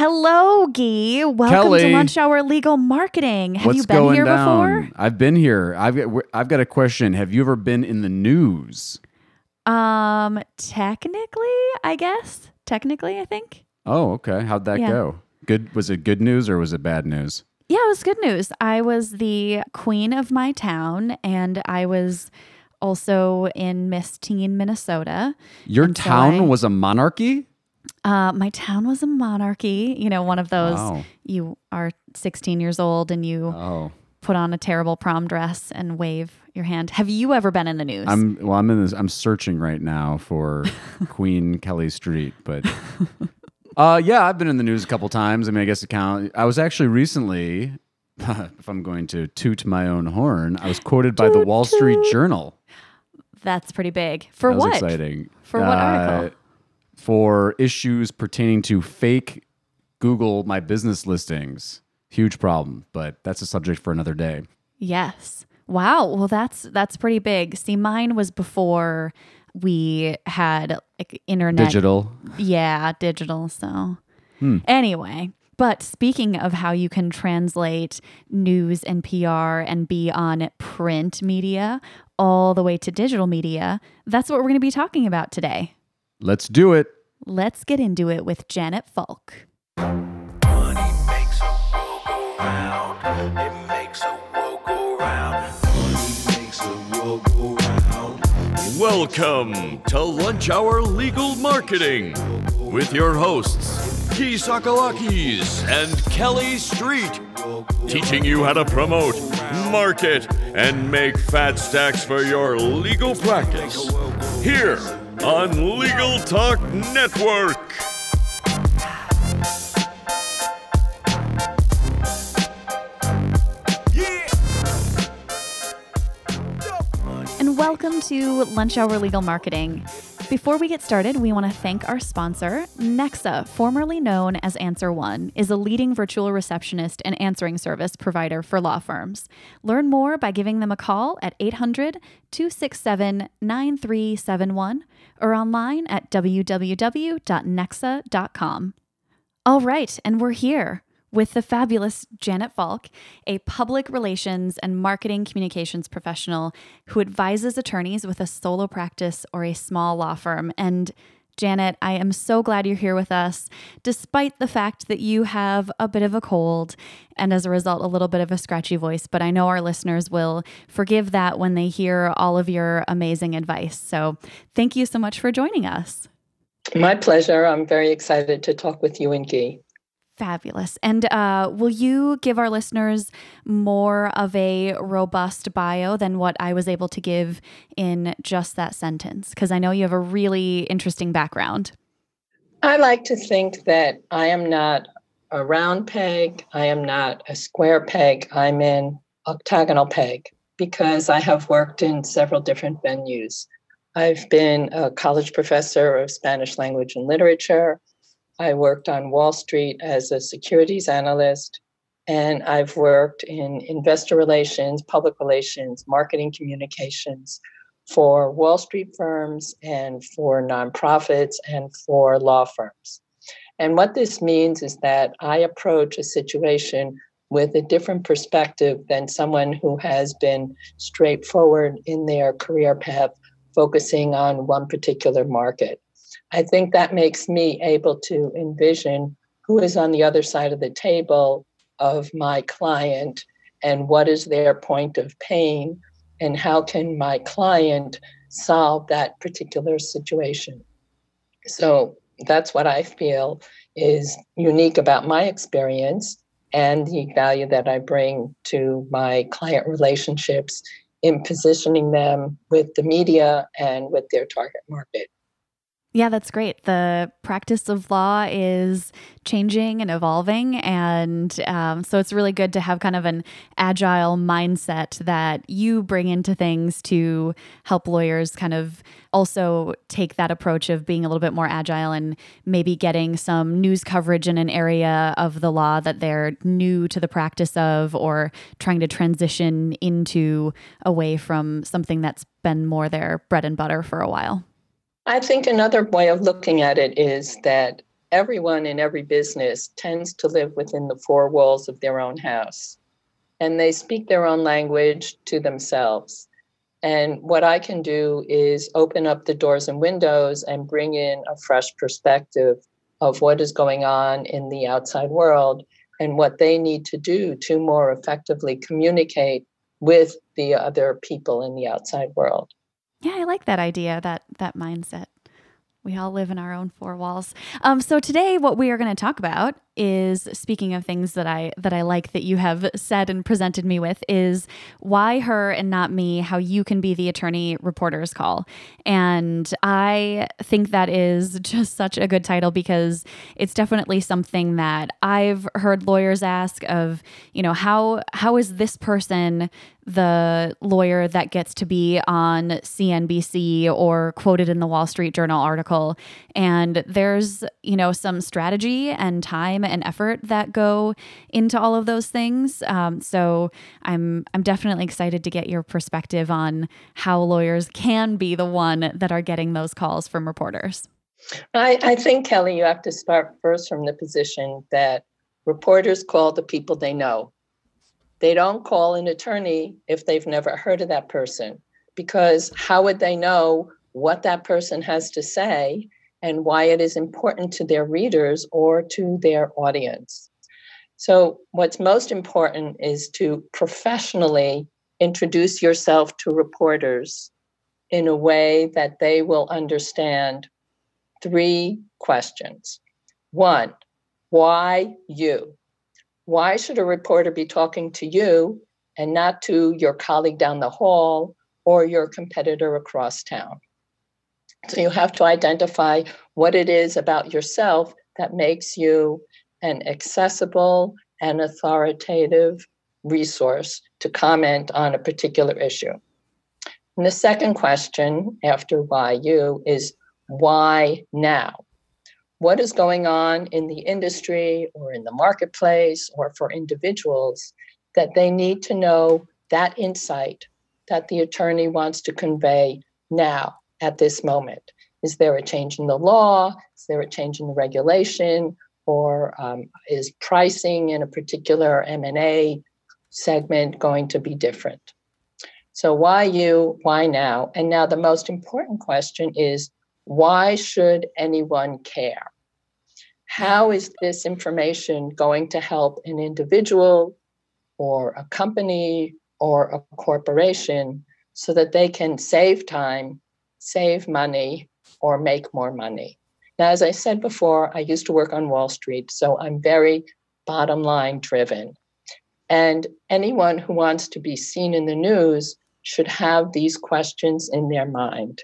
Hello, Guy. Welcome Kelly. to Lunch Hour Legal Marketing. Have What's you been going here down? before? I've been here. I've got, I've got a question. Have you ever been in the news? Um, technically, I guess. Technically, I think. Oh, okay. How'd that Yeah. go? Good. Was it good news or was it bad news? Yeah, it was good news. I was the queen of my town, and I was also in Miss Teen, Minnesota. Your And so town I- was a monarchy. Uh, my town was a monarchy. You know, one of those. Wow. You are 16 years old and you Oh, put on a terrible prom dress and wave your hand. Have you ever been in the news? I'm well. I'm in this. I'm searching right now for Queen Kelly Street, but uh, yeah, I've been in the news a couple times. I mean, I guess it count. I was actually recently, if I'm going to toot my own horn, I was quoted by the Toot, Wall Street toot. Journal. That's pretty big. For that what? exciting. For what Uh, article? For issues pertaining to fake Google My Business listings. Huge problem, but that's a subject for another day. Yes. Wow. Well, that's that's pretty big. See, mine was before we had like internet. Digital. Yeah, digital. So Hmm. anyway, but speaking of how you can translate news and PR and be on print media all the way to digital media, that's what we're going to be talking about today. Let's do it. Let's get into it with Janet Falk. Money makes a world go round. It makes a world go round. Money makes a world go round. Welcome to Lunch Hour Legal Marketing with your hosts, Gyi Tsakalakis and Kelly Street, teaching you how to promote, market, and make fat stacks for your legal practice. Here on Legal Talk Network. Yeah. And welcome to Lunch Hour Legal Marketing. Before we get started, we want to thank our sponsor. Nexa, formerly known as Answer One, is a leading virtual receptionist and answering service provider for law firms. Learn more by giving them a call at 800 267 9371 or online at www.nexa.com. All right, and we're here with the fabulous Janet Falk, a public relations and marketing communications professional who advises attorneys with a solo practice or a small law firm. And Janet, I am so glad you're here with us, despite the fact that you have a bit of a cold and as a result, a little bit of a scratchy voice. But I know our listeners will forgive that when they hear all of your amazing advice. So thank you so much for joining us. My pleasure. I'm very excited to talk with you and Guy. Fabulous. And uh, will you give our listeners more of a robust bio than what I was able to give in just that sentence? Because I know you have a really interesting background. I like to think that I am not a round peg, I am not a square peg, I'm an octagonal peg because I have worked in several different venues. I've been a college professor of Spanish language and literature. I worked on Wall Street as a securities analyst, and I've worked in investor relations, public relations, marketing communications for Wall Street firms and for nonprofits and for law firms. And what this means is that I approach a situation with a different perspective than someone who has been straightforward in their career path, focusing on one particular market. I think that makes me able to envision who is on the other side of the table of my client and what is their point of pain and how can my client solve that particular situation. So that's what I feel is unique about my experience and the value that I bring to my client relationships in positioning them with the media and with their target market. Yeah, that's great. The practice of law is changing and evolving. And um, so it's really good to have kind of an agile mindset that you bring into things to help lawyers kind of also take that approach of being a little bit more agile and maybe getting some news coverage in an area of the law that they're new to the practice of or trying to transition into away from something that's been more their bread and butter for a while. I think another way of looking at it is that everyone in every business tends to live within the four walls of their own house and they speak their own language to themselves. And what I can do is open up the doors and windows and bring in a fresh perspective of what is going on in the outside world and what they need to do to more effectively communicate with the other people in the outside world. Yeah, I like that idea, that that mindset. We all live in our own four walls. Um, so today, what we are going to talk about is speaking of things that I that I like that you have said and presented me with is why her and not me how you can be the attorney reporters call. And I think that is just such a good title because it's definitely something that I've heard lawyers ask of you know how how is this person the lawyer that gets to be on CNBC or quoted in the Wall Street Journal article? And there's you know some strategy and time and effort that go into all of those things. Um, so I'm I'm definitely excited to get your perspective on how lawyers can be the one that are getting those calls from reporters. I, I think Kelly, you have to start first from the position that reporters call the people they know. They don't call an attorney if they've never heard of that person, because how would they know what that person has to say and why it is important to their readers or to their audience. So, what's most important is to professionally introduce yourself to reporters in a way that they will understand three questions. One, why you? Why should a reporter be talking to you and not to your colleague down the hall or your competitor across town? So you have to identify what it is about yourself that makes you an accessible and authoritative resource to comment on a particular issue. And the second question after why you is why now? What is going on in the industry or in the marketplace or for individuals that they need to know that insight that the attorney wants to convey now? At this moment? Is there a change in the law? Is there a change in the regulation? Or um, is pricing in a particular M&A segment going to be different? So why you, why now? And now the most important question is, why should anyone care? How is this information going to help an individual or a company or a corporation so that they can save time save money, or make more money. Now, as I said before, I used to work on Wall Street, so I'm very bottom line driven. And anyone who wants to be seen in the news should have these questions in their mind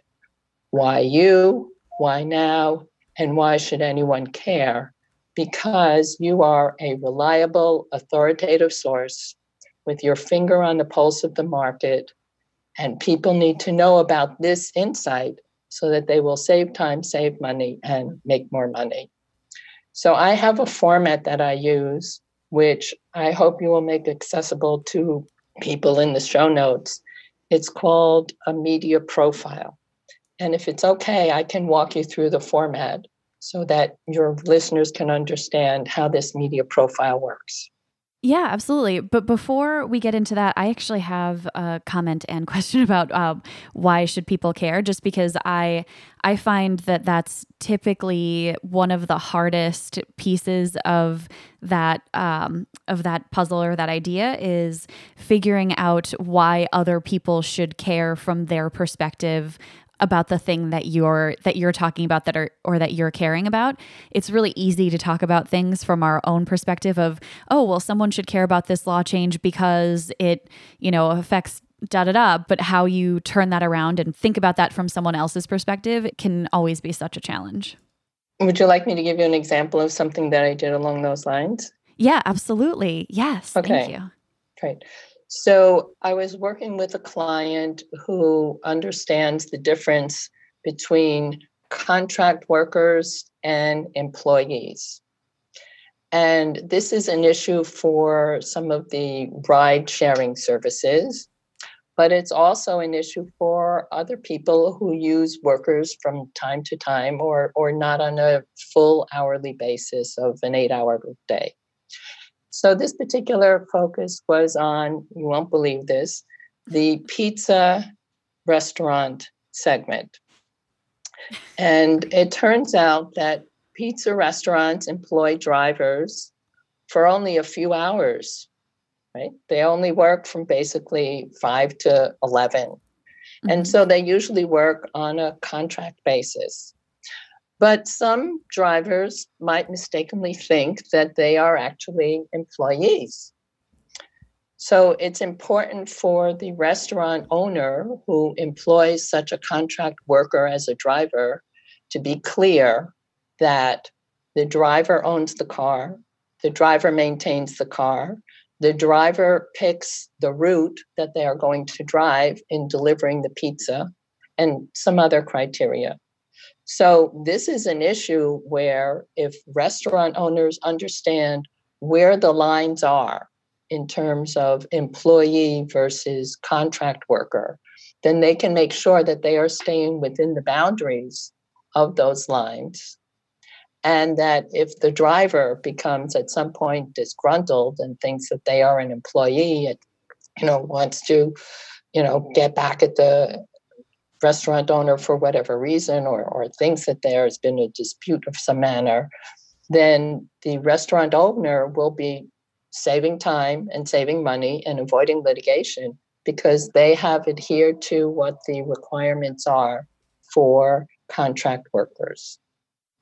Why you? Why now? And why should anyone care? Because you are a reliable, authoritative source with your finger on the pulse of the market and people need to know about this insight so that they will save time, save money, and make more money. So I have a format that I use, which I hope you will make accessible to people in the show notes. It's called a media profile. And if it's okay, I can walk you through the format so that your listeners can understand how this media profile works. Yeah, absolutely. But before we get into that, I actually have a comment and question about uh, why should people care? Just because I I find that that's typically one of the hardest pieces of that um, of that puzzle or that idea is figuring out why other people should care from their perspective about the thing that you're that you're talking about that are or that you're caring about. It's really easy to talk about things from our own perspective of oh well someone should care about this law change because it you know affects da da da. But how you turn that around and think about that from someone else's perspective can always be such a challenge. Would you like me to give you an example of something that i did along those lines? Yeah absolutely. Yes. Okay. thank you. Great so I was working with a client who understands the difference between contract workers and employees. And this is an issue for some of the ride sharing services, but it's also an issue for other people who use workers from time to time or, or not on a full hourly basis of an eight hour day. So, this particular focus was on, you won't believe this, the pizza restaurant segment. And it turns out that pizza restaurants employ drivers for only a few hours, right? They only work from basically five to 11. Mm-hmm. And so they usually work on a contract basis. But some drivers might mistakenly think that they are actually employees. So it's important for the restaurant owner who employs such a contract worker as a driver to be clear that the driver owns the car, the driver maintains the car, the driver picks the route that they are going to drive in delivering the pizza, and some other criteria. So, this is an issue where if restaurant owners understand where the lines are in terms of employee versus contract worker, then they can make sure that they are staying within the boundaries of those lines. And that if the driver becomes at some point disgruntled and thinks that they are an employee and you know wants to, you know, get back at the restaurant owner for whatever reason or, or thinks that there has been a dispute of some manner, then the restaurant owner will be saving time and saving money and avoiding litigation because they have adhered to what the requirements are for contract workers.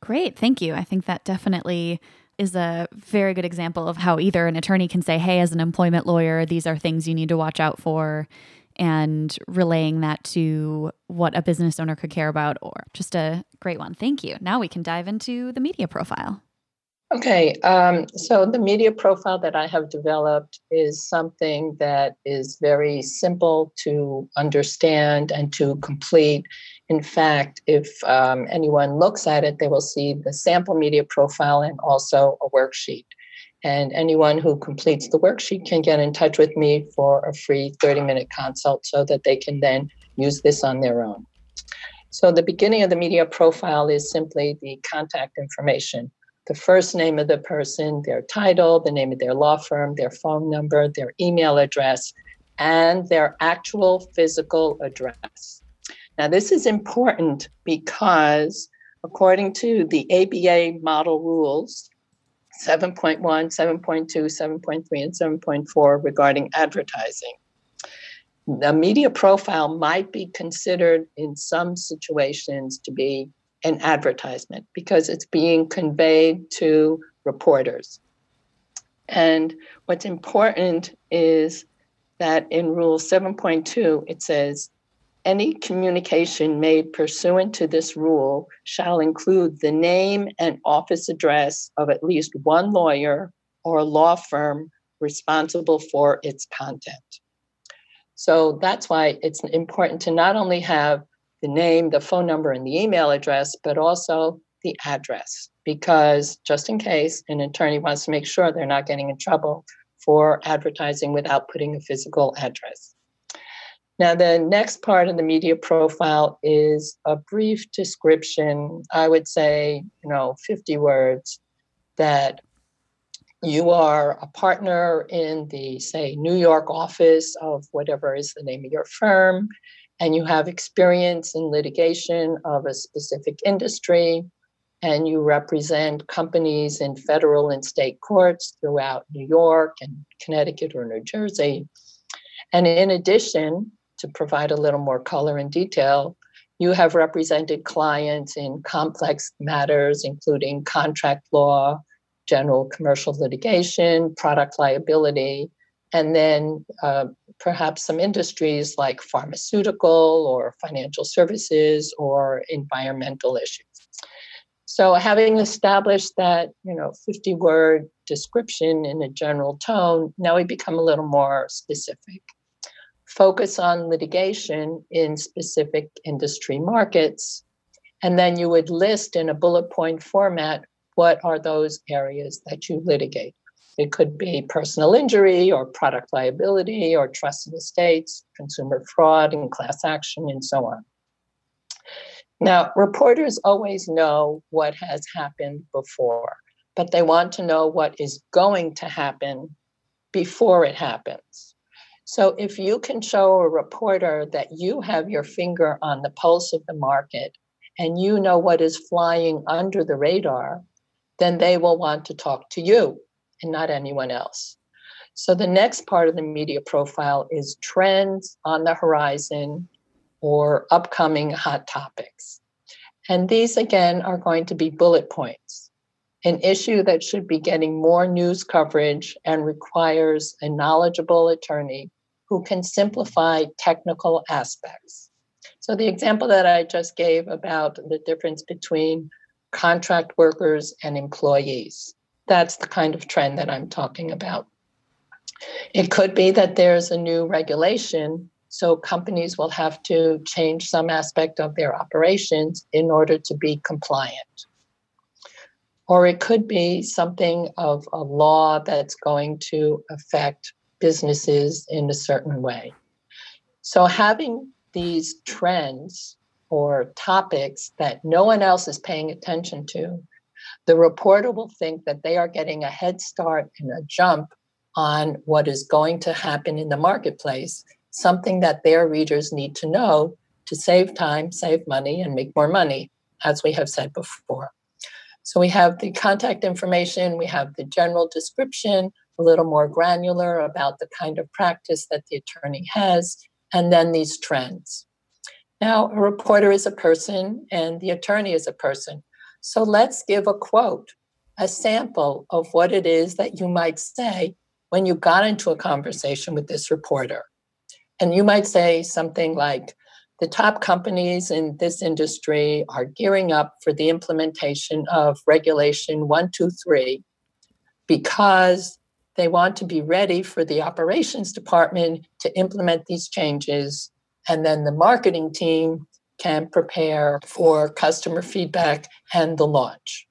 Great, thank you. I think that definitely is a very good example of how either an attorney can say, hey, as an employment lawyer, these are things you need to watch out for, and relaying that to what a business owner could care about, or just a great one. Thank you. Now we can dive into the media profile. Okay, um, so the media profile that I have developed is something that is very simple to understand and to complete. In fact, if um, anyone looks at it, they will see the sample media profile and also a worksheet. And anyone who completes the worksheet can get in touch with me for a free 30 minute consult so that they can then use this on their own. So, the beginning of the media profile is simply the contact information the first name of the person, their title, the name of their law firm, their phone number, their email address, and their actual physical address. Now, this is important because, according to the ABA model rules, 7.1, 7.2, 7.3, and 7.4 regarding advertising. The media profile might be considered in some situations to be an advertisement because it's being conveyed to reporters. And what's important is that in Rule 7.2, it says any communication made pursuant to this rule shall include the name and office address of at least one lawyer or law firm responsible for its content. So that's why it's important to not only have the name, the phone number, and the email address, but also the address, because just in case an attorney wants to make sure they're not getting in trouble for advertising without putting a physical address. Now, the next part of the media profile is a brief description, I would say, you know, 50 words that you are a partner in the, say, New York office of whatever is the name of your firm and you have experience in litigation of a specific industry, and you represent companies in federal and state courts throughout New York and Connecticut or New Jersey. And in addition, to provide a little more color and detail, you have represented clients in complex matters, including contract law, general commercial litigation, product liability, and then uh, perhaps some industries like pharmaceutical or financial services or environmental issues. So having established that, you know, 50 word description in a general tone, now we become a little more specific. Focus on litigation in specific industry markets. And then you would list in a bullet point format what are those areas that you litigate. It could be personal injury or product liability or trust and estates, consumer fraud and class action, and so on. Now, reporters always know what has happened before, but they want to know what is going to happen before it happens. So, if you can show a reporter that you have your finger on the pulse of the market and you know what is flying under the radar, then they will want to talk to you and not anyone else. So the next part of the media profile is trends on the horizon or upcoming hot topics. And these again are going to be bullet points. An issue that should be getting more news coverage and requires a knowledgeable attorney who can simplify technical aspects. So, the example that I just gave about the difference between contract workers and employees. That's the kind of trend that I'm talking about. It could be that there's a new regulation, so companies will have to change some aspect of their operations in order to be compliant. Or it could be something of a law that's going to affect businesses in a certain way. So having these trends or topics that no one else is paying attention to, the reporter will think that they are getting a head start and a jump on what is going to happen in the marketplace, something that their readers need to know to save time, save money, and make more money, as we have said before. So we have the contact information, we have the general description, a little more granular about the kind of practice that the attorney has, and then these trends. Now, a reporter is a person and the attorney is a person. So let's give a quote, a sample of what it is that you might say when you got into a conversation with this reporter. And you might say something like, the top companies in this industry are gearing up for the implementation of Regulation 123 because they want to be ready for the operations department to implement these changes and then the marketing team can prepare for customer feedback and the launch.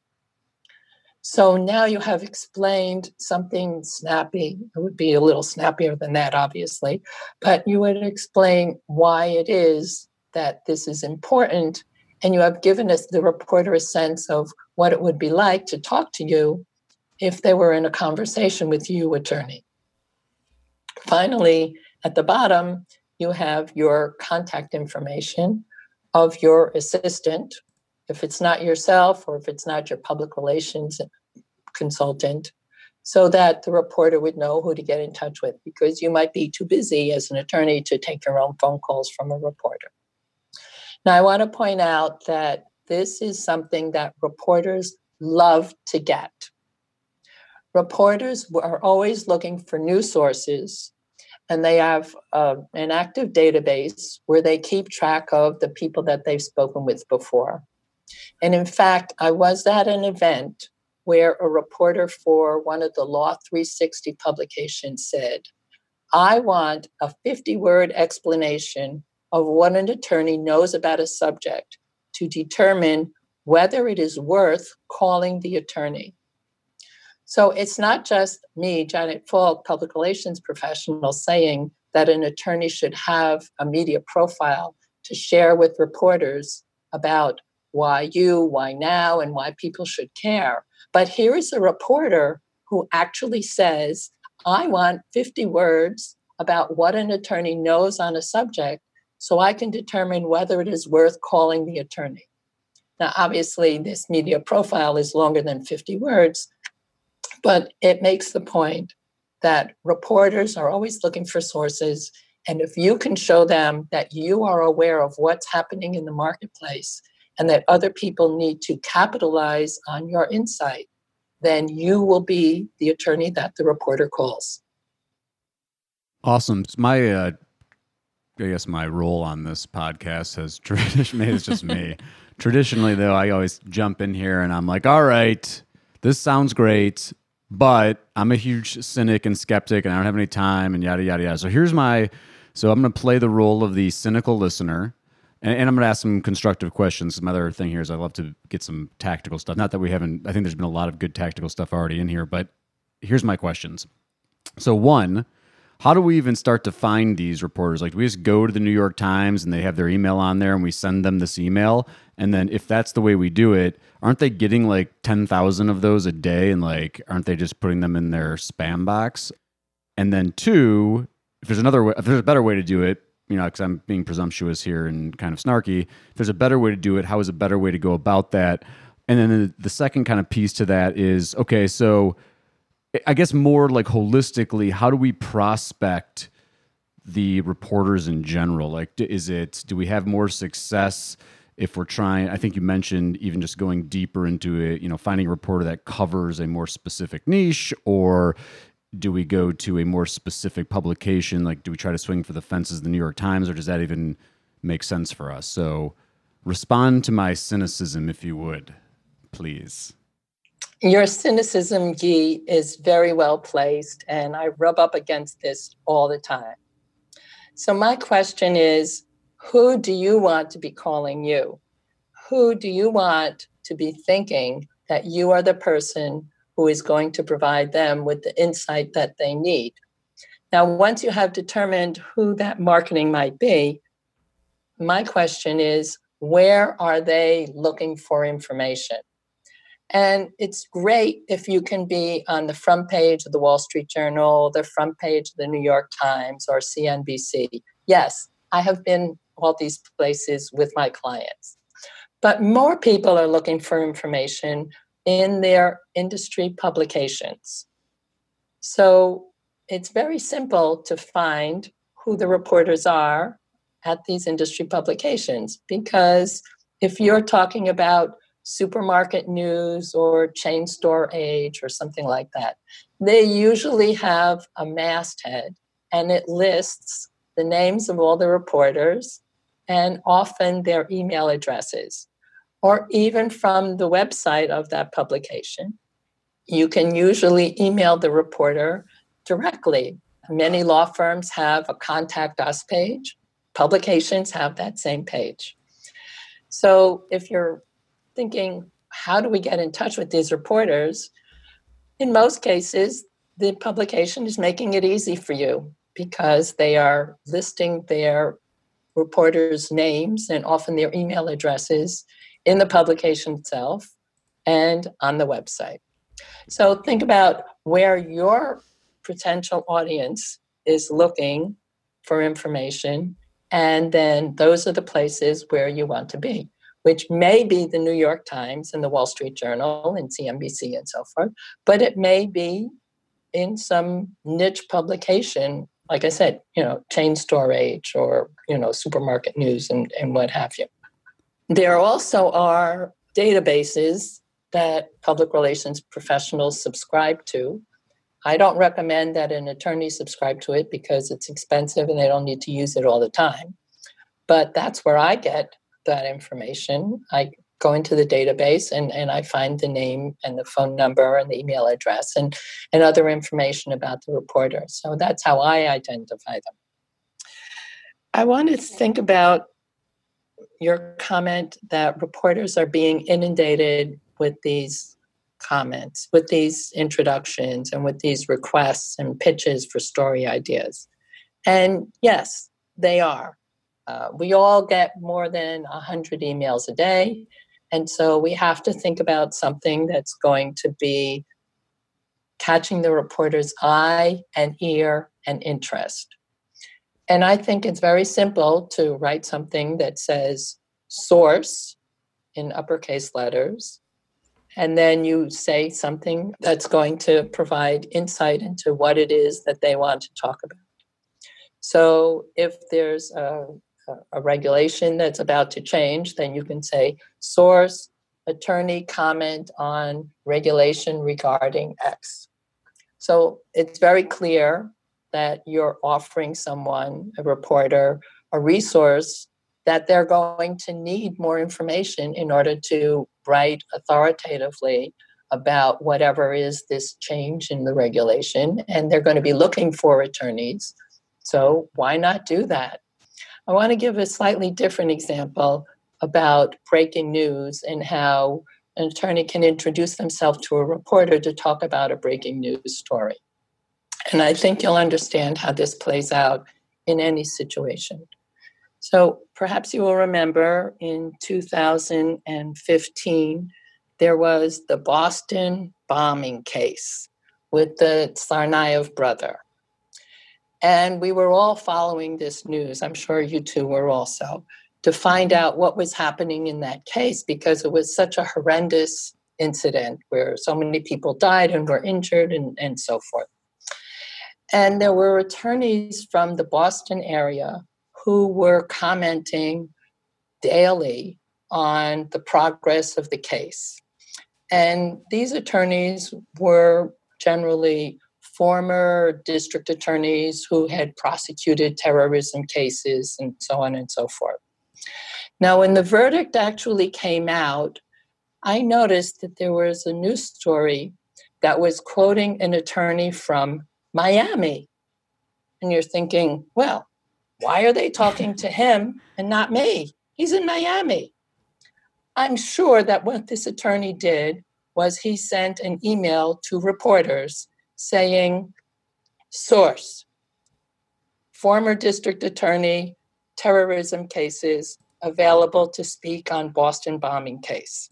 So now you have explained something snappy. It would be a little snappier than that, obviously, but you would explain why it is that this is important. And you have given us the reporter a sense of what it would be like to talk to you if they were in a conversation with you, attorney. Finally, at the bottom, you have your contact information of your assistant. If it's not yourself or if it's not your public relations consultant, so that the reporter would know who to get in touch with because you might be too busy as an attorney to take your own phone calls from a reporter. Now, I want to point out that this is something that reporters love to get. Reporters are always looking for new sources and they have uh, an active database where they keep track of the people that they've spoken with before. And in fact, I was at an event where a reporter for one of the Law 360 publications said, I want a 50 word explanation of what an attorney knows about a subject to determine whether it is worth calling the attorney. So it's not just me, Janet Falk, public relations professional, saying that an attorney should have a media profile to share with reporters about why you, why now, and why people should care. But here is a reporter who actually says, I want 50 words about what an attorney knows on a subject so I can determine whether it is worth calling the attorney. Now, obviously, this media profile is longer than 50 words, but it makes the point that reporters are always looking for sources. And if you can show them that you are aware of what's happening in the marketplace and that other people need to capitalize on your insight, then you will be the attorney that the reporter calls. Awesome. My, uh, I guess my role on this podcast has traditionally, it's just me. Traditionally, though, I always jump in here and I'm like, all right, this sounds great but I'm a huge cynic and skeptic and I don't have any time and yada, yada, yada. So here's my, so I'm going to play the role of the cynical listener and, and I'm going to ask some constructive questions. Some other thing here is I love to get some tactical stuff. Not that we haven't, I think there's been a lot of good tactical stuff already in here, but here's my questions. So one, how do we even start to find these reporters? Like, do we just go to the New York Times and they have their email on there and we send them this email? And then if that's the way we do it, aren't they getting like 10,000 of those a day? And like, aren't they just putting them in their spam box? And then two, if there's another way, if there's a better way to do it, you know, because I'm being presumptuous here and kind of snarky, if there's a better way to do it, how is a better way to go about that? And then the, the second kind of piece to that is okay, so I guess more like holistically, how do we prospect the reporters in general? Like, is it, do we have more success if we're trying? I think you mentioned even just going deeper into it, you know, finding a reporter that covers a more specific niche, or do we go to a more specific publication? Like, do we try to swing for the fences the New York Times, or does that even make sense for us? So, respond to my cynicism, if you would, please. Your cynicism, Guy, is very well placed, and I rub up against this all the time. So, my question is who do you want to be calling you? Who do you want to be thinking that you are the person who is going to provide them with the insight that they need? Now, once you have determined who that marketing might be, my question is where are they looking for information? And it's great if you can be on the front page of the Wall Street Journal, the front page of the New York Times, or CNBC. Yes, I have been all these places with my clients. But more people are looking for information in their industry publications. So it's very simple to find who the reporters are at these industry publications because if you're talking about supermarket news or chain store age or something like that. They usually have a masthead and it lists the names of all the reporters and often their email addresses. Or even from the website of that publication, you can usually email the reporter directly. Many law firms have a contact us page, publications have that same page. So if you're thinking, how do we get in touch with these reporters? In most cases, the publication is making it easy for you because they are listing their reporters' names and often their email addresses in the publication itself and on the website. So think about where your potential audience is looking for information, and then those are the places where you want to be which may be the New York Times and the Wall Street Journal and CNBC and so forth, but it may be in some niche publication, like I said, you know, chain store age or, you know, supermarket news and, and what have you. There also are databases that public relations professionals subscribe to. I don't recommend that an attorney subscribe to it because it's expensive and they don't need to use it all the time. But that's where I get that information. I go into the database and, and I find the name and the phone number and the email address and, and other information about the reporter. So that's how I identify them. I want to think about your comment that reporters are being inundated with these comments, with these introductions, and with these requests and pitches for story ideas. And yes, they are. Uh, we all get more than 100 emails a day. And so we have to think about something that's going to be catching the reporter's eye and ear and interest. And I think it's very simple to write something that says source in uppercase letters. And then you say something that's going to provide insight into what it is that they want to talk about. So if there's a a regulation that's about to change, then you can say source attorney comment on regulation regarding X. So it's very clear that you're offering someone, a reporter, a resource that they're going to need more information in order to write authoritatively about whatever is this change in the regulation. And they're going to be looking for attorneys. So why not do that? I want to give a slightly different example about breaking news and how an attorney can introduce themselves to a reporter to talk about a breaking news story. And I think you'll understand how this plays out in any situation. So perhaps you will remember in 2015, there was the Boston bombing case with the Tsarnaev brother. And we were all following this news. I'm sure you two were also to find out what was happening in that case because it was such a horrendous incident where so many people died and were injured and, and so forth. And there were attorneys from the Boston area who were commenting daily on the progress of the case. And these attorneys were generally former district attorneys who had prosecuted terrorism cases and so on and so forth. Now, when the verdict actually came out, I noticed that there was a news story that was quoting an attorney from Miami. And you're thinking, well, why are they talking to him and not me? He's in Miami. I'm sure that what this attorney did was he sent an email to reporters saying, source, former district attorney, terrorism cases, available to speak on Boston bombing case.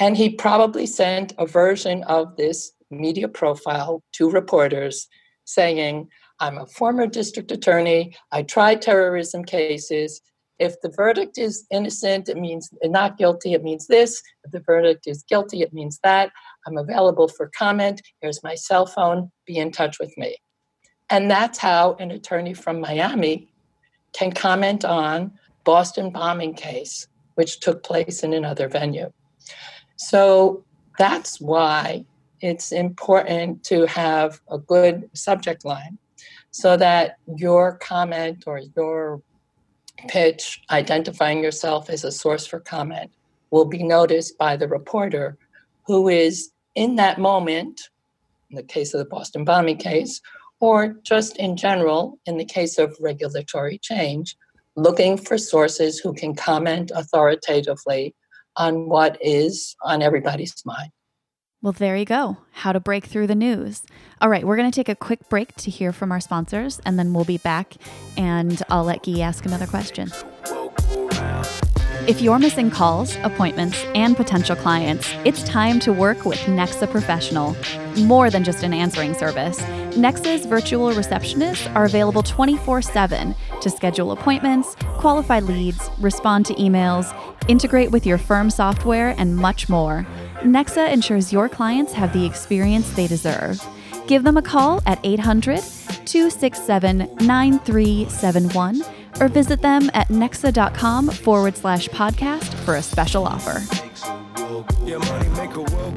And he probably sent a version of this media profile to reporters saying, I'm a former district attorney. I tried terrorism cases. If the verdict is innocent, it means not guilty, it means this. If the verdict is guilty, it means that. I'm available for comment. Here's my cell phone. Be in touch with me. And that's how an attorney from Miami can comment on Boston bombing case, which took place in another venue. So that's why it's important to have a good subject line so that your comment or your pitch identifying yourself as a source for comment will be noticed by the reporter who is in that moment, in the case of the Boston bombing case, or just in general, in the case of regulatory change, looking for sources who can comment authoritatively on what is on everybody's mind. Well, there you go. How to break through the news. All right, we're going to take a quick break to hear from our sponsors, and then we'll be back and I'll let Guy ask another question. If you're missing calls, appointments, and potential clients, it's time to work with Nexa Professional. More than just an answering service, Nexa's virtual receptionists are available 24 7 to schedule appointments, qualify leads, respond to emails, integrate with your firm software, and much more. Nexa ensures your clients have the experience they deserve. Give them a call at 800 267 9371 or visit them at nexa.com forward slash podcast for a special offer.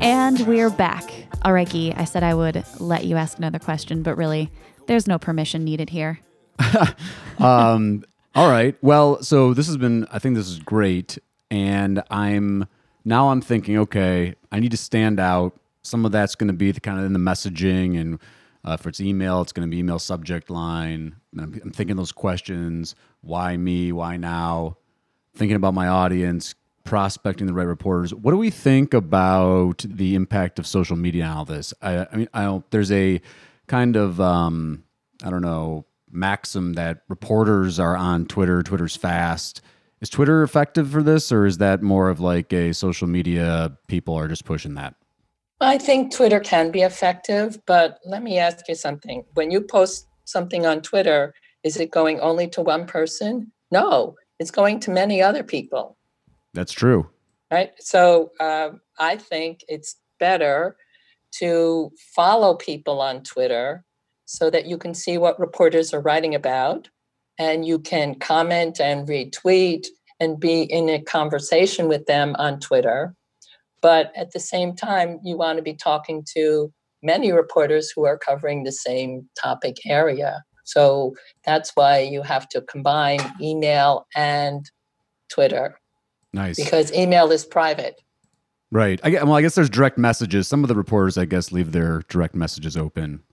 And we're back. All right, Guy, I said I would let you ask another question, but really, there's no permission needed here. um, all right. Well, so this has been, I think this is great. And I'm, now I'm thinking, okay, I need to stand out. Some of that's going to be the kind of in the messaging and uh, if it's email, it's going to be email subject line. I'm, I'm thinking those questions why me? Why now? Thinking about my audience, prospecting the right reporters. What do we think about the impact of social media on all this? I, I mean, I there's a kind of, um, I don't know, maxim that reporters are on Twitter. Twitter's fast. Is Twitter effective for this, or is that more of like a social media people are just pushing that? I think Twitter can be effective, but let me ask you something. When you post something on Twitter, is it going only to one person? No, it's going to many other people. That's true. Right. So uh, I think it's better to follow people on Twitter so that you can see what reporters are writing about and you can comment and retweet and be in a conversation with them on Twitter but at the same time, you want to be talking to many reporters who are covering the same topic area. So that's why you have to combine email and Twitter. Nice. Because email is private. Right. I, well, I guess there's direct messages. Some of the reporters, I guess, leave their direct messages open.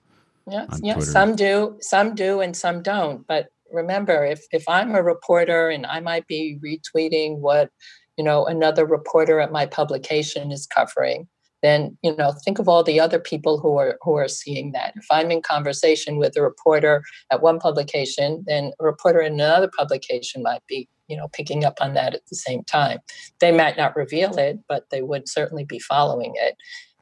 Yeah, yeah. Some do, some do, and some don't. But remember, if if I'm a reporter and I might be retweeting what you know another reporter at my publication is covering then you know think of all the other people who are who are seeing that. If i'm in conversation with a reporter at one publication then a reporter in another publication might be you know picking up on that at the same time. They might not reveal it but they would certainly be following it.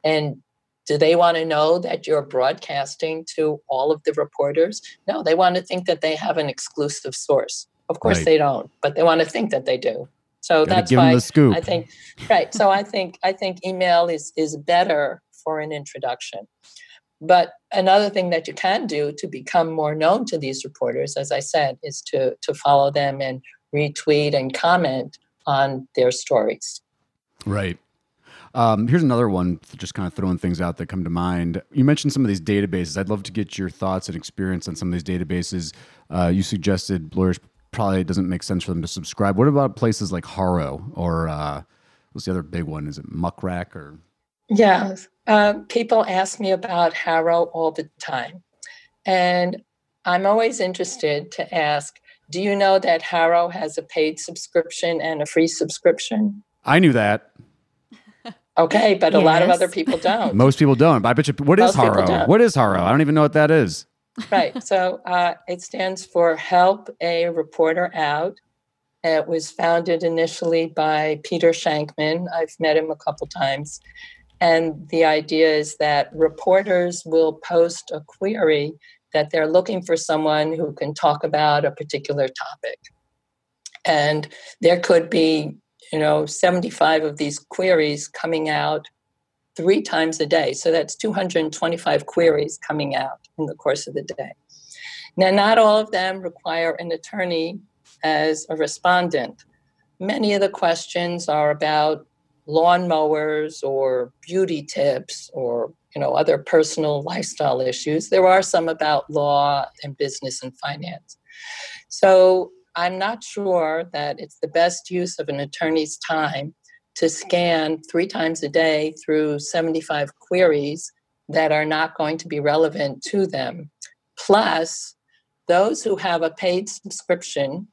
And do they want to know that you're broadcasting to all of the reporters no they want to think that they have an exclusive source of course Right. they don't but they want to think that they do so Gotta that's why. I think right. So I think I think email is is better for an introduction. But another thing that you can do to become more known to these reporters, as I said, is to to follow them and retweet and comment on their stories. Right. Um, here's another one, just kind of throwing things out that come to mind. You mentioned some of these databases. I'd love to get your thoughts and experience on some of these databases. Uh, you suggested lawyers probably doesn't make sense for them to subscribe. What about places like Haro or uh, what's the other big one? Is it Muck Rack or? Yeah, uh, people ask me about Haro all the time, and I'm always interested to ask. Do you know that Haro has a paid subscription and a free subscription? I knew that. Okay, but a lot of other people don't. Most people don't. But I bet you. What is Most people Haro? What is Haro? I don't even know what that is. right. So uh, it stands for Help a Reporter Out. It was founded initially by Peter Shankman. I've met him a couple times. And the idea is that reporters will post a query that they're looking for someone who can talk about a particular topic. And there could be, you know, 75 of these queries coming out three times a day. So that's 225 queries coming out in the course of the day. Now, not all of them require an attorney as a respondent. Many of the questions are about lawnmowers or beauty tips or you know other personal lifestyle issues there are some about law and business and finance so i'm not sure that it's the best use of an attorney's time to scan three times a day through 75 queries that are not going to be relevant to them. Plus, those who have a paid subscription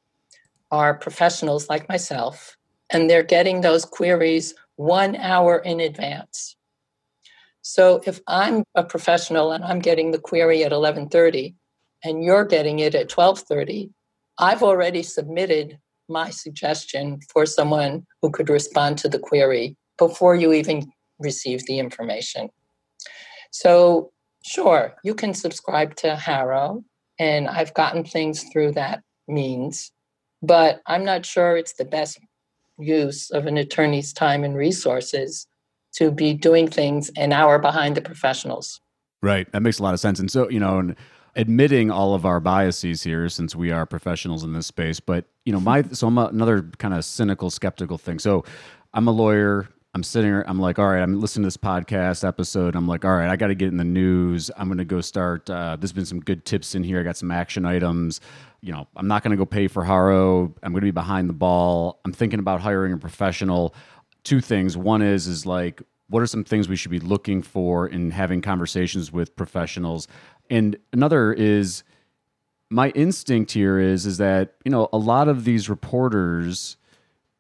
are professionals like myself, and they're getting those queries one hour in advance. So if I'm a professional and I'm getting the query at 11:30 and you're getting it at 12:30, I've already submitted my suggestion for someone who could respond to the query before you even receive the information. So, sure, you can subscribe to Haro, and I've gotten things through that means, but I'm not sure it's the best use of an attorney's time and resources to be doing things an hour behind the professionals. Right. That makes a lot of sense. And so, you know, and admitting all of our biases here since we are professionals in this space, but, you know, my, so I'm a, another kind of cynical, skeptical thing. So I'm a lawyer. I'm sitting here, I'm like, all right, I'm listening to this podcast episode. I'm like, all right, I got to get in the news. I'm going to go start. Uh, there's been some good tips in here. I got some action items. You know, I'm not going to go pay for Haro. I'm going to be behind the ball. I'm thinking about hiring a professional. Two things. One is, is like, what are some things we should be looking for in having conversations with professionals? And another is, my instinct here is, is that, you know, a lot of these reporters,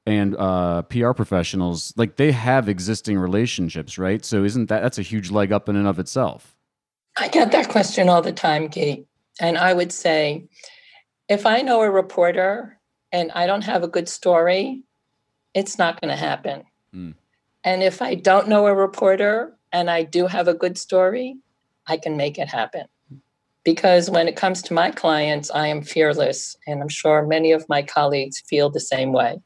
and uh, PR professionals, like they have existing relationships, right? So isn't that that's a huge leg up in and of itself? I get that question all the time, Kate. And I would say, if I know a reporter and I don't have a good story, it's not going to happen. Mm. And if I don't know a reporter and I do have a good story, I can make it happen. Because when it comes to my clients, I am fearless. And I'm sure many of my colleagues feel the same way.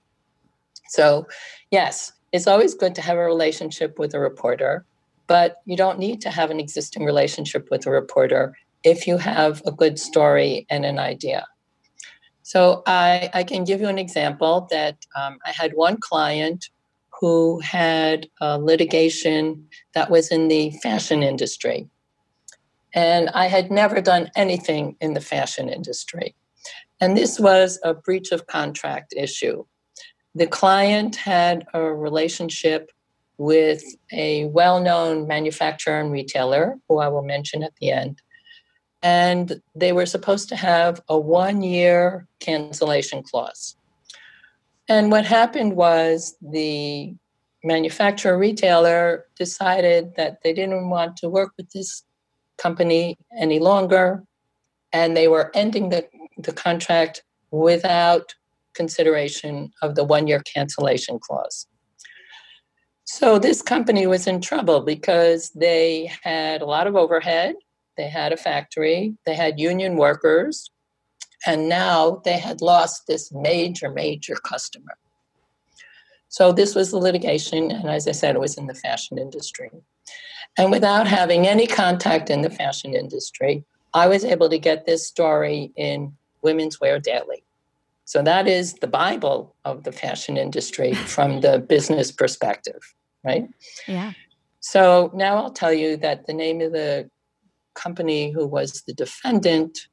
So, yes, it's always good to have a relationship with a reporter, but you don't need to have an existing relationship with a reporter if you have a good story and an idea. So, I, I can give you an example that um, I had one client who had a litigation that was in the fashion industry. And I had never done anything in the fashion industry. And this was a breach of contract issue the client had a relationship with a well known manufacturer and retailer, who I will mention at the end. And they were supposed to have a one year cancellation clause. And what happened was the manufacturer retailer decided that they didn't want to work with this company any longer and they were ending the, the contract without consideration of the one year cancellation clause. So this company was in trouble because they had a lot of overhead, they had a factory, they had union workers, and now they had lost this major, major customer. So this was the litigation, and as I said, it was in the fashion industry. And without having any contact in the fashion industry, I was able to get this story in Women's Wear Daily. So that is the Bible of the fashion industry from the business perspective, right? Yeah. So now I'll tell you that the name of the company who was the defendant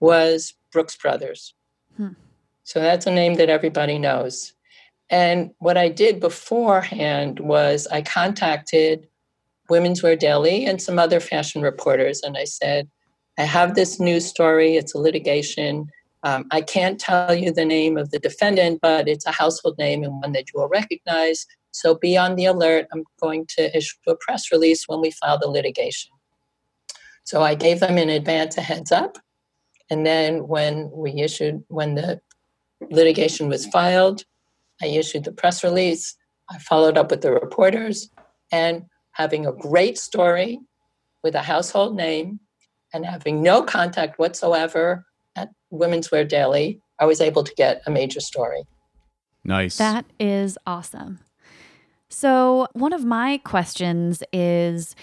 was Brooks Brothers. Hmm. So that's a name that everybody knows. And what I did beforehand was I contacted Women's Wear Daily and some other fashion reporters, and I said, I have this news story, it's a litigation. Um, I can't tell you the name of the defendant, but it's a household name and one that you will recognize. So be on the alert. I'm going to issue a press release when we file the litigation. So I gave them in advance a heads up. And then when we issued, when the litigation was filed, I issued the press release. I followed up with the reporters and having a great story with a household name and having no contact whatsoever at Women's Wear Daily, I was able to get a major story. Nice. That is awesome. So, one of my questions is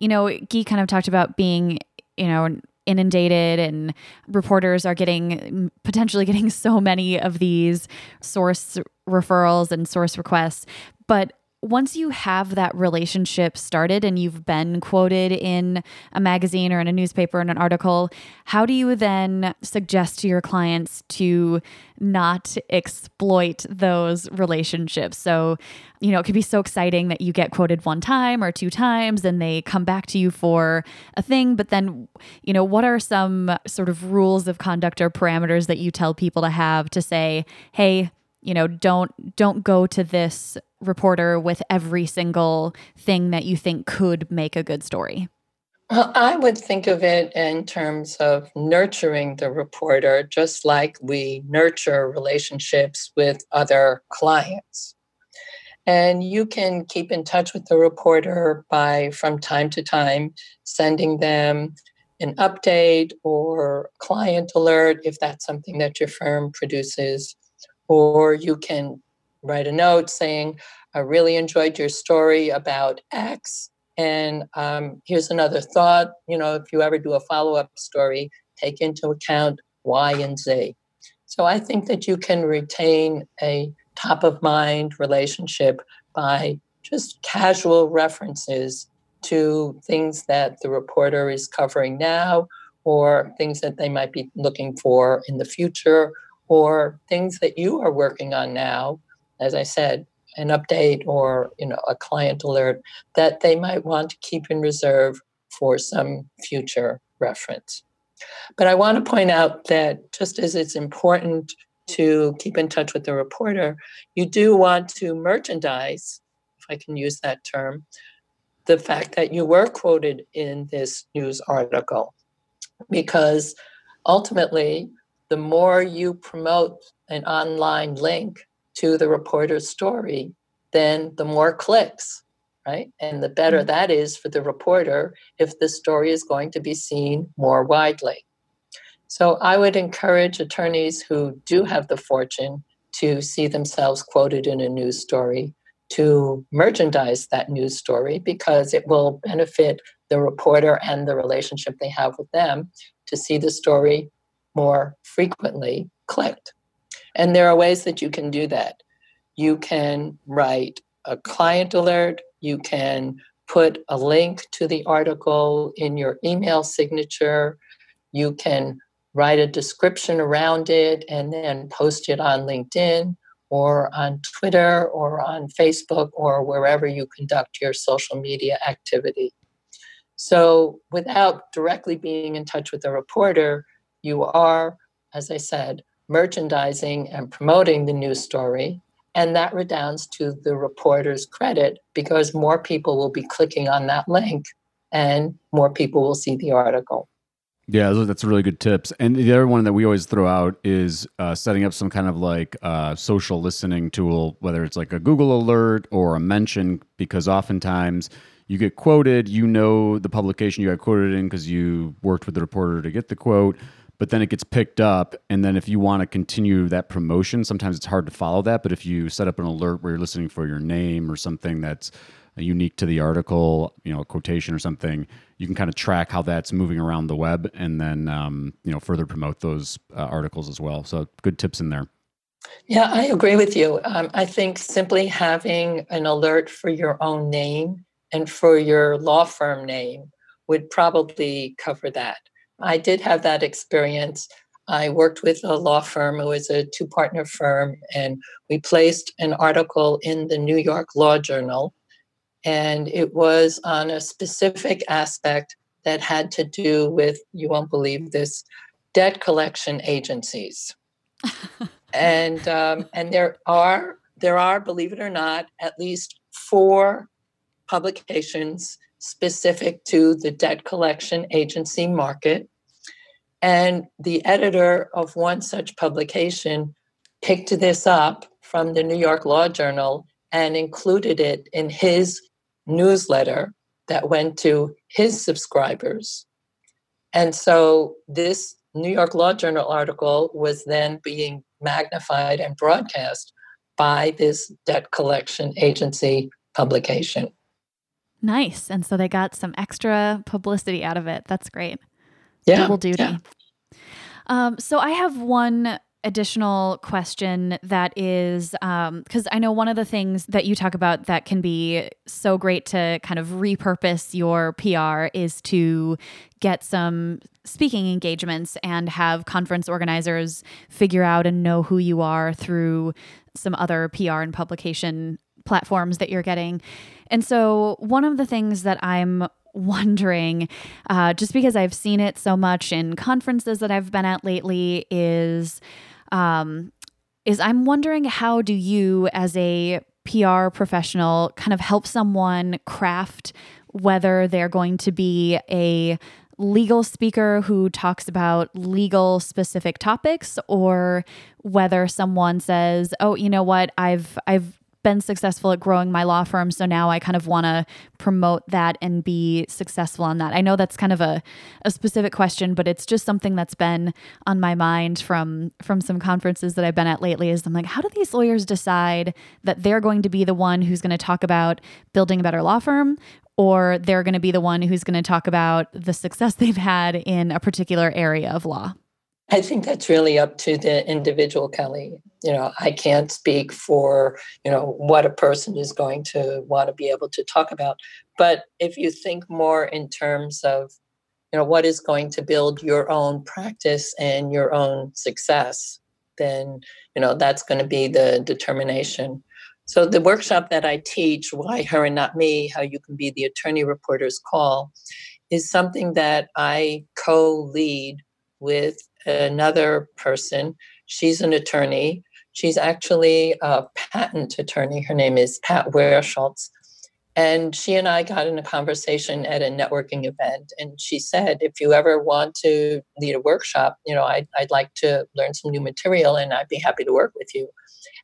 you know, Gyi kind of talked about being, you know, inundated and reporters are getting potentially getting so many of these source referrals and source requests. But once you have that relationship started and you've been quoted in a magazine or in a newspaper in an article, how do you then suggest to your clients to not exploit those relationships? So, you know, it could be so exciting that you get quoted one time or two times and they come back to you for a thing. But then, you know, what are some sort of rules of conduct or parameters that you tell people to have to say, hey, you know don't don't go to this reporter with every single thing that you think could make a good story? Well, I would think of it in terms of nurturing the reporter, just like we nurture relationships with other clients. And you can keep in touch with the reporter by, from time to time, sending them an update or client alert if that's something that your firm produces. Or you can write a note saying, I really enjoyed your story about X. And um, here's another thought. You know, if you ever do a follow up story, take into account Y and Z. So I think that you can retain a top of mind relationship by just casual references to things that the reporter is covering now or things that they might be looking for in the future or things that you are working on now as I said, an update or you know a client alert that they might want to keep in reserve for some future reference. But I want to point out that just as it's important to keep in touch with the reporter, you do want to merchandise, if I can use that term, the fact that you were quoted in this news article. Because ultimately, the more you promote an online link, to the reporter's story, then the more clicks, right? And the better mm-hmm. that is for the reporter if the story is going to be seen more widely. So I would encourage attorneys who do have the fortune to see themselves quoted in a news story to merchandise that news story because it will benefit the reporter and the relationship they have with them to see the story more frequently clicked. And there are ways that you can do that. You can write a client alert, you can put a link to the article in your email signature, you can write a description around it and then post it on LinkedIn or on Twitter or on Facebook or wherever you conduct your social media activity. So, without directly being in touch with the reporter, you are, as I said, merchandising and promoting the news story. And that redounds to the reporter's credit because more people will be clicking on that link and more people will see the article. Yeah, that's really good tips. And the other one that we always throw out is uh, setting up some kind of like uh, social listening tool, whether it's like a Google alert or a mention, because oftentimes you get quoted, you know the publication you got quoted in because you worked with the reporter to get the quote, but then it gets picked up. And then if you want to continue that promotion, sometimes it's hard to follow that. But if you set up an alert where you're listening for your name or something that's unique to the article, you know, a quotation or something, you can kind of track how that's moving around the web and then, um, you know, further promote those uh, articles as well. So good tips in there. Yeah, I agree with you. Um, I think simply having an alert for your own name and for your law firm name would probably cover that. I did have that experience. I worked with a law firm. It was a two partner firm, and we placed an article in the New York Law Journal. And it was on a specific aspect that had to do with, you won't believe this, debt collection agencies and um, and there are there are believe it or not at least four publications specific to the debt collection agency market and the editor of one such publication picked this up from the New York Law Journal and included it in his newsletter that went to his subscribers. And so this New York Law Journal article was then being magnified and broadcast by this debt collection agency publication. Nice. And so they got some extra publicity out of it. That's great. Yeah. Double duty. yeah. Um, so I have one additional question that is because I know one of the things that you talk about that can be so great to kind of repurpose your PR is to get some speaking engagements and have conference organizers figure out and know who you are through some other PR and publication platforms that you're getting. And so, one of the things that I'm wondering, uh, just because I've seen it so much in conferences that I've been at lately, is um, is I'm wondering how do you, as a PR professional, kind of help someone craft whether they're going to be a legal speaker who talks about legal specific topics or whether someone says oh you know what i've i've been successful at growing my law firm so now i kind of want to promote that and be successful on that. I know that's kind of a, a specific question but it's just something that's been on my mind from from some conferences that i've been at lately is i'm like how do these lawyers decide that they're going to be the one who's going to talk about building a better law firm or they're going to be the one who's going to talk about the success they've had in a particular area of law I think that's really up to the individual, Kelly. You know, I can't speak for, you know, what a person is going to want to be able to talk about. But if you think more in terms of, you know, what is going to build your own practice and your own success, then, you know, that's going to be the determination. So the workshop that I teach, Why Her and Not Me, How You Can Be the Attorney Reporter's Call, is something that I co-lead with another person. She's an attorney. She's actually a patent attorney. Her name is Pat Wehrschultz. And she and I got in a conversation at a networking event. And she said, if you ever want to lead a workshop, you know, I'd, I'd like to learn some new material and I'd be happy to work with you.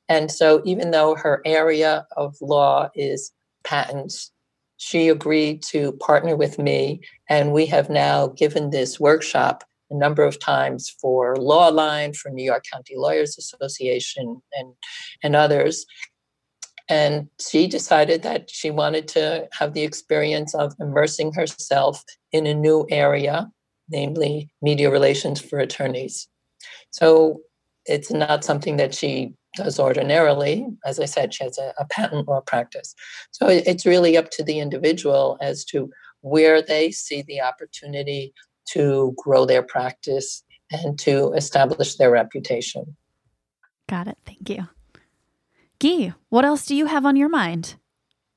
And so, even though her area of law is patents, she agreed to partner with me. And we have now given this workshop a number of times for Lawline, for New York County Lawyers Association, and and others. And she decided that she wanted to have the experience of immersing herself in a new area, namely media relations for attorneys. So it's not something that she does ordinarily. As I said, she has a, a patent law practice. So it, it's really up to the individual as to where they see the opportunity to grow their practice and to establish their reputation. got it thank you Gyi, what else do you have on your mind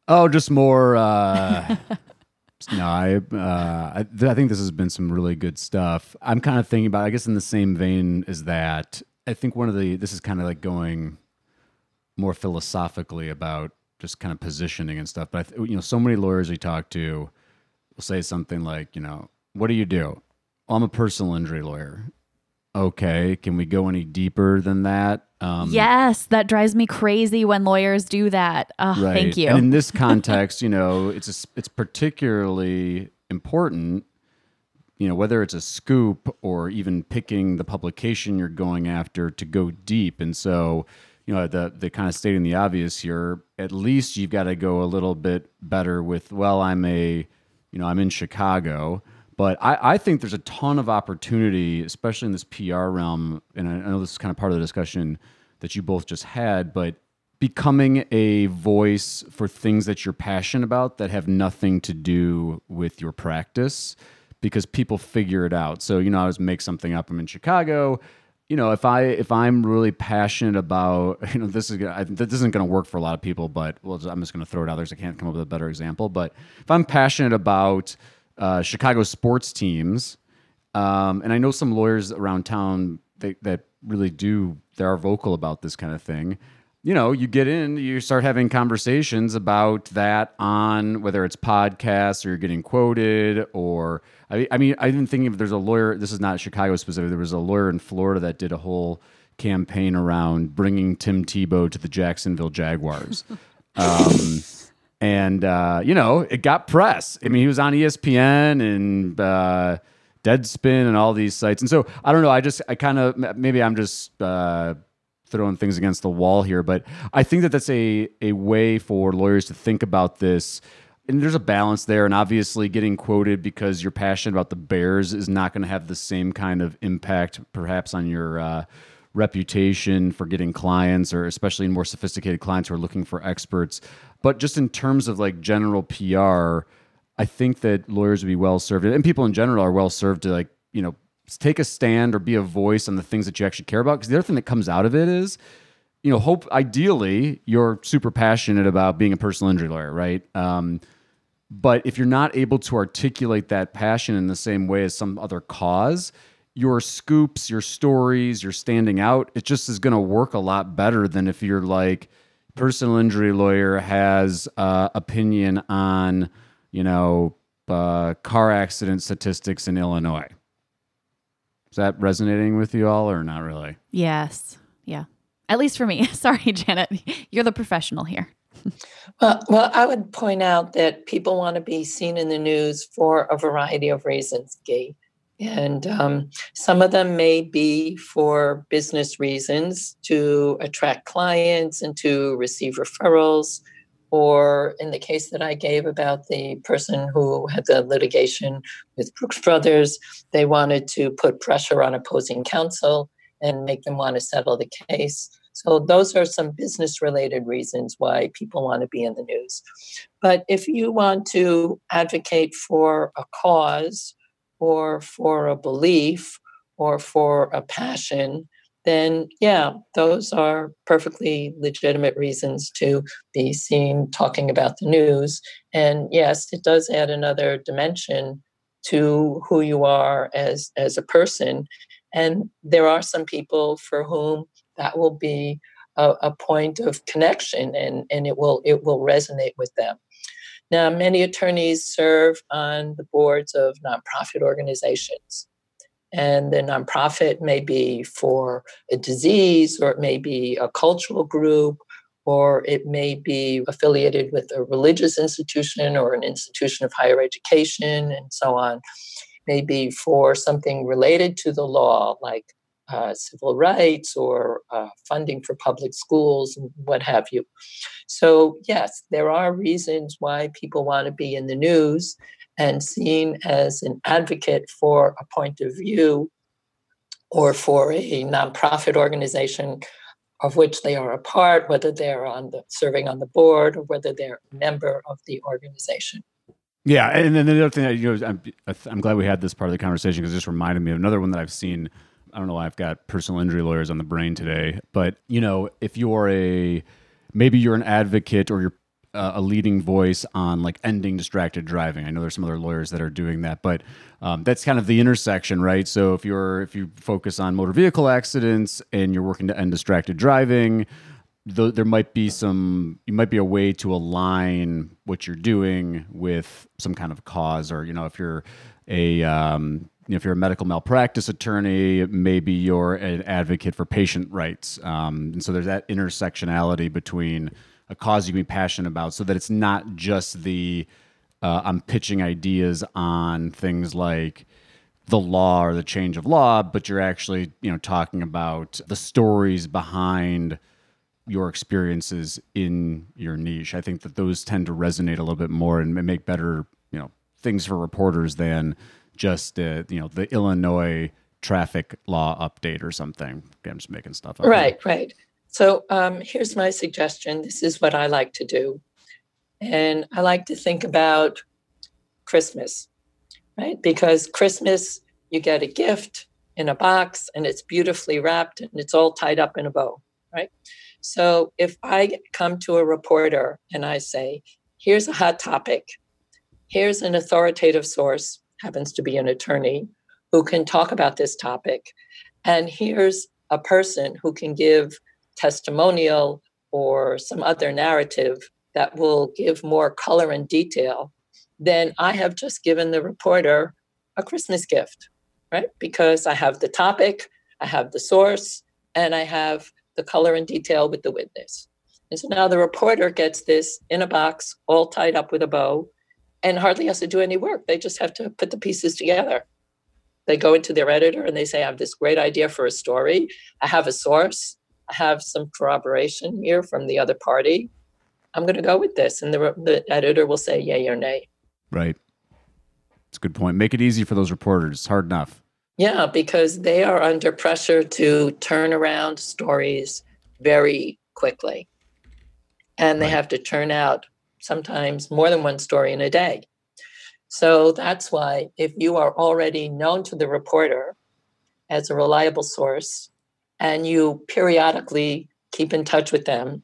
Oh, just more. Uh, no, I, uh, I, th- I think this has been some really good stuff. I'm kind of thinking about, I guess, in the same vein as that. I think one of the this is kind of like going more philosophically about just kind of positioning and stuff. But I th- you know, so many lawyers we talk to will say something like, you know, what do you do? I'm a personal injury lawyer. Okay, can we go any deeper than that? Um, yes, that drives me crazy when lawyers do that. Oh, Right. Thank you. And in this context, you know, it's a it's particularly important, you know, whether it's a scoop or even picking the publication you're going after to go deep. And so, you know, the the kind of stating the obvious here, at least you've got to go a little bit better with, well, I'm a, you know, I'm in Chicago. But I, I think there's a ton of opportunity, especially in this PR realm. And I I know this is kind of part of the discussion that you both just had, but becoming a voice for things that you're passionate about that have nothing to do with your practice because people figure it out. So, you know, I was make something up. I'm in Chicago. You know, if I if I'm really passionate about, you know, this is gonna, I, this isn't going to work for a lot of people, but well, I'm just going to throw it out there. 'cause I can't come up with a better example. But if I'm passionate about uh, Chicago sports teams, um, and I know some lawyers around town that, that really do, they are vocal about this kind of thing. You know, you get in, you start having conversations about that on whether it's podcasts or you're getting quoted or, I, I mean, I didn't think if there's a lawyer, this is not Chicago specific, there was a lawyer in Florida that did a whole campaign around bringing Tim Tebow to the Jacksonville Jaguars. um, and uh, you know it got press. I mean, he was on ESPN and uh, Deadspin and all these sites. And so I don't know. I just I kind of maybe I'm just uh, throwing things against the wall here, but I think that that's a a way for lawyers to think about this. And there's a balance there, and obviously, getting quoted because you're passionate about the Bears is not going to have the same kind of impact, perhaps, on your uh, reputation for getting clients, or especially more sophisticated clients who are looking for experts. But just in terms of like general PR, I think that lawyers would be well served, and people in general are well served to like you know take a stand or be a voice on the things that you actually care about. Because the other thing that comes out of it is, you know, hope ideally you're super passionate about being a personal injury lawyer, right? Um, but if you're not able to articulate that passion in the same way as some other cause, your scoops, your stories, your standing out, it just is going to work a lot better than if you're like personal injury lawyer has uh, opinion on, you know, uh, car accident statistics in Illinois. Is that resonating with you all or not really? yes. Yeah. At least for me. Sorry, Janet. You're the professional here. Well, well, I would point out that people want to be seen in the news for a variety of reasons, Gyi. And um, some of them may be for business reasons to attract clients and to receive referrals. Or in the case that I gave about the person who had the litigation with Brooks Brothers, they wanted to put pressure on opposing counsel and make them want to settle the case. So, those are some business related reasons why people want to be in the news. But if you want to advocate for a cause or for a belief or for a passion, then yeah, those are perfectly legitimate reasons to be seen talking about the news. And yes, it does add another dimension to who you are as as a person. And there are some people for whom that will be a, a point of connection and, and it will it will resonate with them. Now, many attorneys serve on the boards of nonprofit organizations. And the nonprofit may be for a disease, or it may be a cultural group, or it may be affiliated with a religious institution or an institution of higher education, and so on. Maybe for something related to the law, like uh, civil rights or uh, funding for public schools and what have you. So, yes, there are reasons why people want to be in the news and seen as an advocate for a point of view or for a nonprofit organization of which they are a part, whether they're on the serving on the board or whether they're a member of the organization. Yeah, and then the other thing that you know, I'm, I'm glad we had this part of the conversation because it just reminded me of another one that I've seen. I don't know why I've got personal injury lawyers on the brain today, but you know, if you're a maybe you're an advocate or you're uh, a leading voice on like ending distracted driving. I know there's some other lawyers that are doing that, but um, that's kind of the intersection, right? So if you're if you focus on motor vehicle accidents and you're working to end distracted driving, th- there might be some you might be a way to align what you're doing with some kind of cause, or you know if you're a um, you know, if you're a medical malpractice attorney, maybe you're an advocate for patient rights. Um, and so there's that intersectionality between a cause you can be passionate about so that it's not just the uh, I'm pitching ideas on things like the law or the change of law, but you're actually, you know, talking about the stories behind your experiences in your niche. I think that those tend to resonate a little bit more and make better, you know, things for reporters than just uh, you know the Illinois traffic law update or something. I'm just making stuff up. Right, right. So um, here's my suggestion. This is what I like to do. And I like to think about Christmas, right? Because Christmas, you get a gift in a box and it's beautifully wrapped and it's all tied up in a bow, right? So if I come to a reporter and I say, here's a hot topic, here's an authoritative source, happens to be an attorney who can talk about this topic. And here's a person who can give testimonial or some other narrative that will give more color and detail, then I have just given the reporter a Christmas gift, right? Because I have the topic, I have the source, and I have the color and detail with the witness. And so now the reporter gets this in a box, all tied up with a bow, and hardly has to do any work. They just have to put the pieces together. They go into their editor and they say, I have this great idea for a story. I have a source. I have some corroboration here from the other party. I'm going to go with this. And the, the editor will say, yay or nay. Right. It's a good point. Make it easy for those reporters. It's hard enough. Yeah, because they are under pressure to turn around stories very quickly. And they Right. have to turn out sometimes more than one story in a day. So that's why, if you are already known to the reporter as a reliable source and you periodically keep in touch with them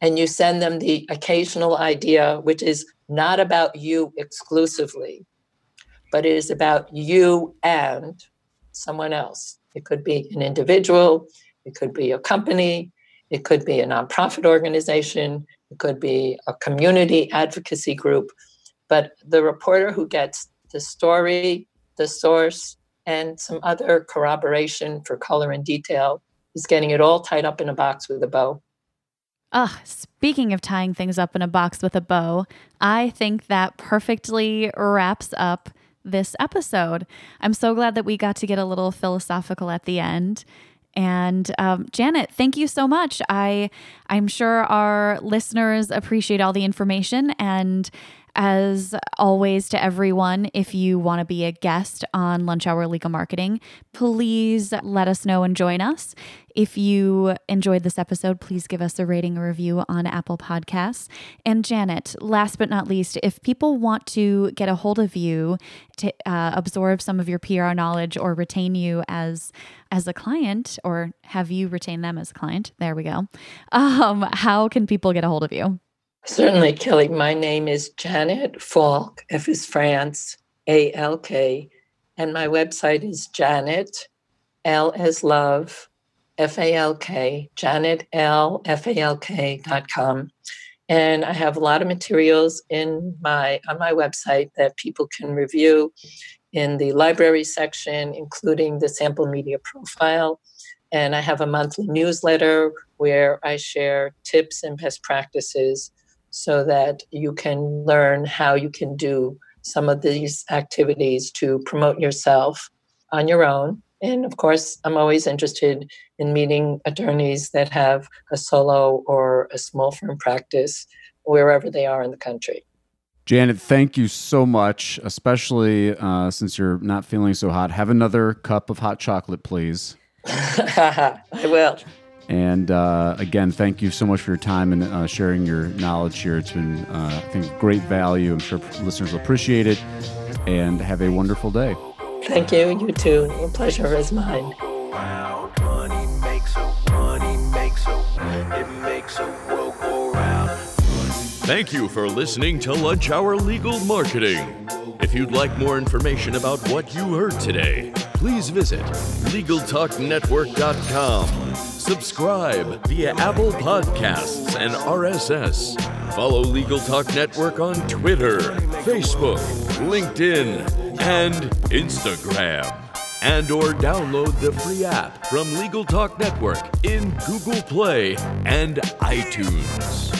and you send them the occasional idea, which is not about you exclusively, but it is about you and someone else. It could be an individual, it could be a company, it could be a nonprofit organization, it could be a community advocacy group. But the reporter who gets the story, the source, and some other corroboration for color and detail is getting it all tied up in a box with a bow. Ah, speaking of tying things up in a box with a bow, I think that perfectly wraps up this episode. I'm so glad that we got to get a little philosophical at the end. And um, Janet, thank you so much. I I'm sure our listeners appreciate all the information. And as always, to everyone, if you want to be a guest on Lunch Hour Legal Marketing, please let us know and join us. If you enjoyed this episode, please give us a rating or review on Apple Podcasts. And Janet, last but not least, if people want to get a hold of you to uh, absorb some of your PR knowledge or retain you as as a client, or have you retain them as a client, there we go. Um, how can people get a hold of you? Certainly, Kelly. My name is Janet Falk, F is France, A L K, and my website is Janet, L as love, F A L K, Janet L F A L K dot com. And I have a lot of materials in my on my website that people can review in the library section, including the sample media profile. And I have a monthly newsletter where I share tips and best practices so that you can learn how you can do some of these activities to promote yourself on your own. And of course, I'm always interested in meeting attorneys that have a solo or a small firm practice wherever they are in the country. Janet, thank you so much, especially uh, since you're not feeling so hot. Have another cup of hot chocolate, please. I will. And uh, again, thank you so much for your time and uh, sharing your knowledge here. It's been, uh, I think, great value. I'm sure listeners will appreciate it. And have a wonderful day. Thank you. You too. The pleasure is mine. Thank you for listening to Lunch Hour Legal Marketing. If you'd like more information about what you heard today, please visit LegalTalkNetwork.com. Subscribe via Apple Podcasts and RSS. Follow Legal Talk Network on Twitter, Facebook, LinkedIn, and Instagram. And or download the free app from Legal Talk Network in Google Play and iTunes.